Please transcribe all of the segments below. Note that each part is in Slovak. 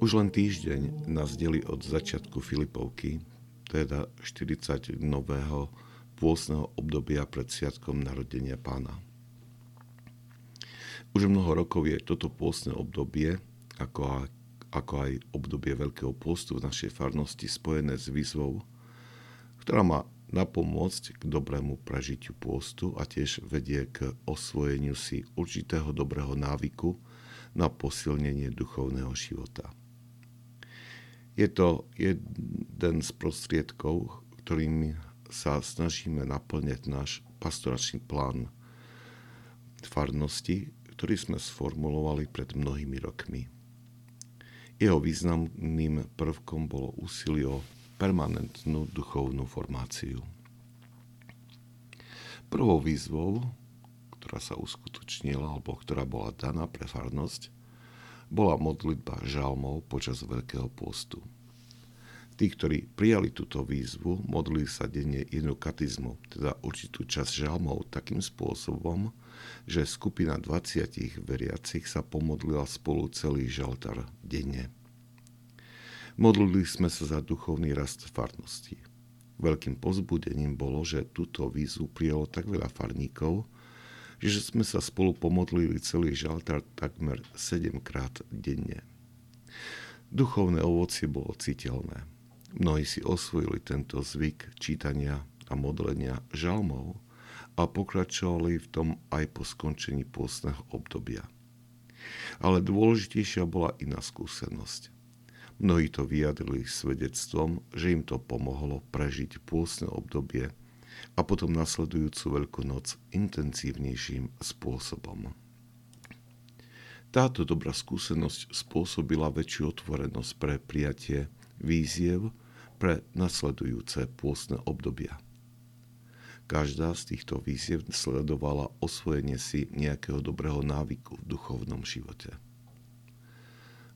Už len týždeň nás delí od začiatku Filipovky, teda 40 nového pôsneho obdobia pred sviatkom narodenia pána. Už mnoho rokov je toto pôsne obdobie, ako, ako aj obdobie Veľkého pôstu v našej farnosti spojené s výzvou, ktorá má napomôcť k dobrému prežitiu pôstu a tiež vedie k osvojeniu si určitého dobrého návyku na posilnenie duchovného života. Je to jeden z prostriedkov, ktorými sa snažíme naplňať náš pastoračný plán farnosti, ktorý sme sformulovali pred mnohými rokmi. Jeho významným prvkom bolo úsilie o permanentnú duchovnú formáciu. Prvou výzvou, ktorá sa uskutočnila alebo ktorá bola daná pre farnosť, bola modlitba žalmov počas Veľkého postu. Tí, ktorí prijali túto výzvu, modlili sa denne jednu katizmu, teda určitú časť žalmov, takým spôsobom, že skupina 20 veriacich sa pomodlila spolu celý žaltar denne. Modlili sme sa za duchovný rast farnosti. Veľkým pozbudením bolo, že túto výzvu prijalo tak veľa farníkov, že sme sa spolu pomodlili celý žaltár takmer 7 krát denne. Duchovné ovocie bolo citeľné. Mnohí si osvojili tento zvyk čítania a modlenia žalmov a pokračovali v tom aj po skončení pôstneho obdobia. Ale dôležitejšia bola iná skúsenosť. Mnohí to vyjadrili svedectvom, že im to pomohlo prežiť pôstne obdobie a potom nasledujúcu Veľkú noc intenzívnejším spôsobom. Táto dobrá skúsenosť spôsobila väčšiu otvorenosť pre prijatie víziev pre nasledujúce pôstne obdobia. Každá z týchto víziev sledovala osvojenie si nejakého dobrého návyku v duchovnom živote.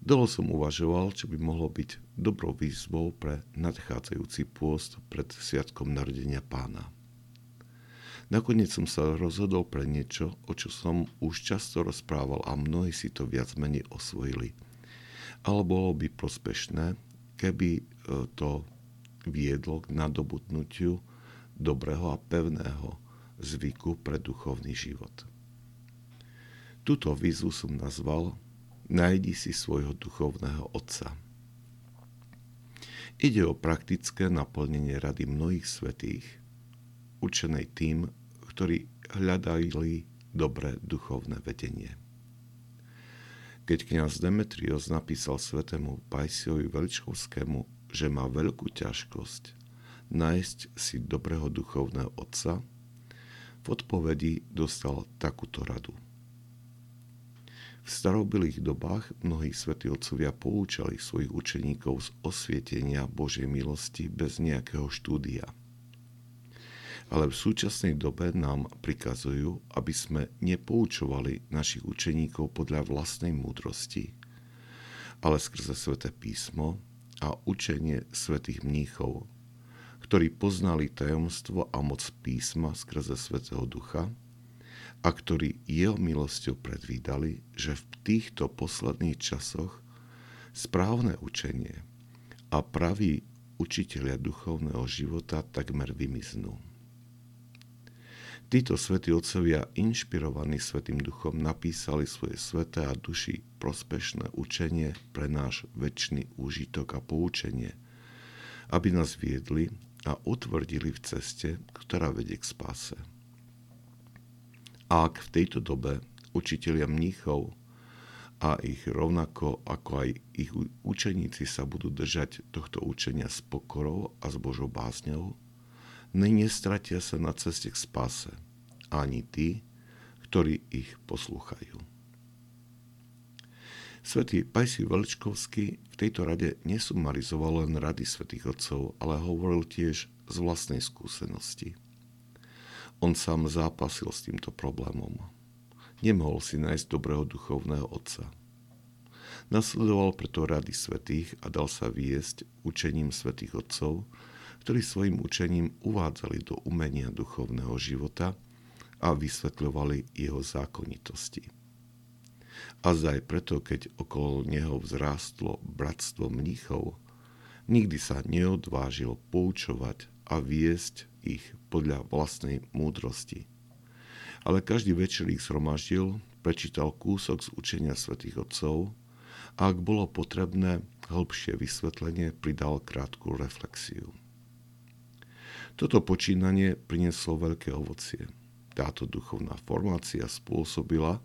Dlho som uvažoval, čo by mohlo byť dobrou výzvou pre nadchádzajúci pôst pred Sviatkom narodenia pána. Nakoniec som sa rozhodol pre niečo, o čo som už často rozprával a mnohí si to viac menej osvojili. Ale bolo by prospešné, keby e, to viedlo k nadobudnutiu dobrého a pevného zvyku pre duchovný život. Túto výzvu som nazval Najdi si svojho duchovného otca. Ide o praktické naplnenie rady mnohých svetých, učenej tým, ktorí hľadali dobré duchovné vedenie. Keď kňaz Demetrios napísal svetému Pajsiovi Veličkovskému, že má veľkú ťažkosť nájsť si dobrého duchovného otca, v odpovedi dostal takúto radu – v starobilých dobách mnohí svätí otcovia poučali svojich učeníkov z osvietenia Božej milosti bez nejakého štúdia. Ale v súčasnej dobe nám prikazujú, aby sme nepoučovali našich učeníkov podľa vlastnej múdrosti, ale skrze sväté písmo a učenie svätých mníchov, ktorí poznali tajomstvo a moc písma skrze svätého ducha, a ktorí jeho milosťou predvídali, že v týchto posledných časoch správne učenie a praví učiteľia duchovného života takmer vymiznú. Títo svätí otcovia, inšpirovaní Svetým duchom, napísali svoje sveté a duši prospešné učenie pre náš väčší úžitok a poučenie, aby nás viedli a utvrdili v ceste, ktorá vedie k spáse. Ak v tejto dobe učitelia mníchov a ich rovnako ako aj ich učeníci sa budú držať tohto učenia s pokorou a s Božou básňou, nestratia sa na ceste k spáse ani tí, ktorí ich poslúchajú. Svetý Pajsi Veličkovský v tejto rade nesumarizoval len rady svätých otcov, ale hovoril tiež z vlastnej skúsenosti – on sám zápasil s týmto problémom. Nemohol si nájsť dobrého duchovného otca. Nasledoval preto rady svetých a dal sa viesť učením svetých otcov, ktorí svojim učením uvádzali do umenia duchovného života a vysvetľovali jeho zákonitosti. A aj preto, keď okolo neho vzrástlo bratstvo mníchov, nikdy sa neodvážil poučovať a viesť ich podľa vlastnej múdrosti. Ale každý večer ich zhromaždil, prečítal kúsok z učenia svätých Otcov a ak bolo potrebné hĺbšie vysvetlenie, pridal krátku reflexiu. Toto počínanie prinieslo veľké ovocie. Táto duchovná formácia spôsobila,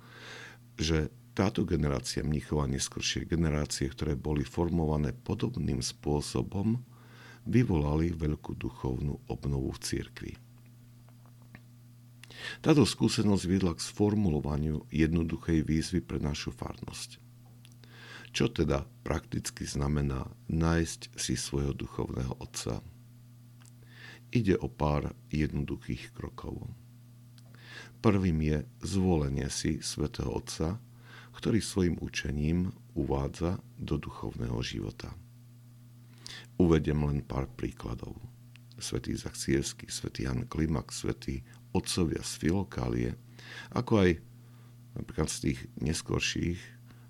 že táto generácia mnichov a neskôršie generácie, ktoré boli formované podobným spôsobom, vyvolali veľkú duchovnú obnovu v cirkvi. Táto skúsenosť viedla k sformulovaniu jednoduchej výzvy pre našu farnosť. Čo teda prakticky znamená nájsť si svojho duchovného otca? Ide o pár jednoduchých krokov. Prvým je zvolenie si svätého Otca, ktorý svojim učením uvádza do duchovného života. Uvedem len pár príkladov. Svetý Zachcievský, svätý Jan Klimak, svätý otcovia z Filokálie, ako aj napríklad z tých neskorších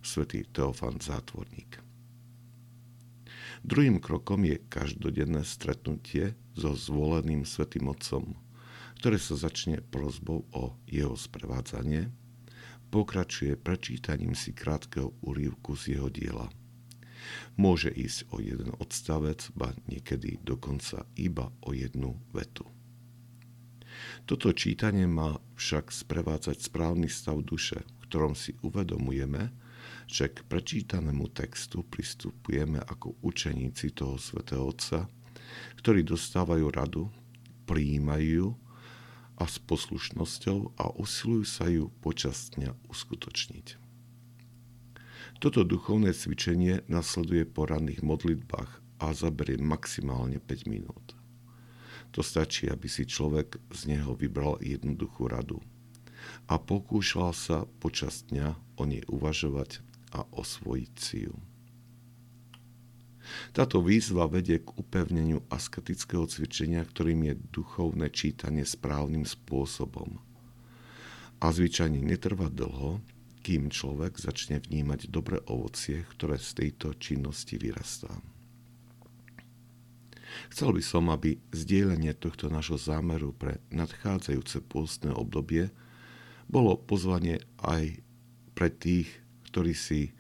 svätý Teofan Zátvorník. Druhým krokom je každodenné stretnutie so zvoleným svetým Otcom, ktoré sa začne prozbou o jeho sprevádzanie pokračuje prečítaním si krátkeho úrivku z jeho diela. Môže ísť o jeden odstavec, ba niekedy dokonca iba o jednu vetu. Toto čítanie má však sprevádzať správny stav duše, v ktorom si uvedomujeme, že k prečítanému textu pristupujeme ako učeníci toho svätého Otca, ktorí dostávajú radu, prijímajú a s poslušnosťou a usilujú sa ju počas dňa uskutočniť. Toto duchovné cvičenie nasleduje po ranných modlitbách a zaberie maximálne 5 minút. To stačí, aby si človek z neho vybral jednoduchú radu a pokúšal sa počas dňa o nej uvažovať a osvojiť si ju. Táto výzva vedie k upevneniu asketického cvičenia, ktorým je duchovné čítanie správnym spôsobom. A zvyčajne netrvá dlho, kým človek začne vnímať dobré ovocie, ktoré z tejto činnosti vyrastá. Chcel by som, aby zdieľanie tohto nášho zámeru pre nadchádzajúce pôstne obdobie bolo pozvanie aj pre tých, ktorí si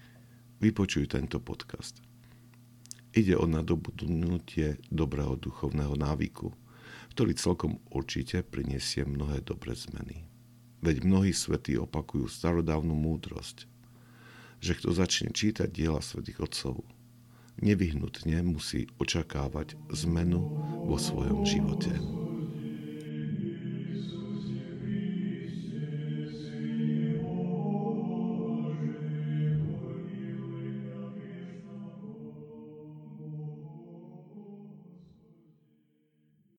vypočujú tento podcast. Ide o nadobudnutie dobrého duchovného návyku, ktorý celkom určite prinesie mnohé dobré zmeny. Veď mnohí svetí opakujú starodávnu múdrosť, že kto začne čítať diela svetých otcov, nevyhnutne musí očakávať zmenu vo svojom živote.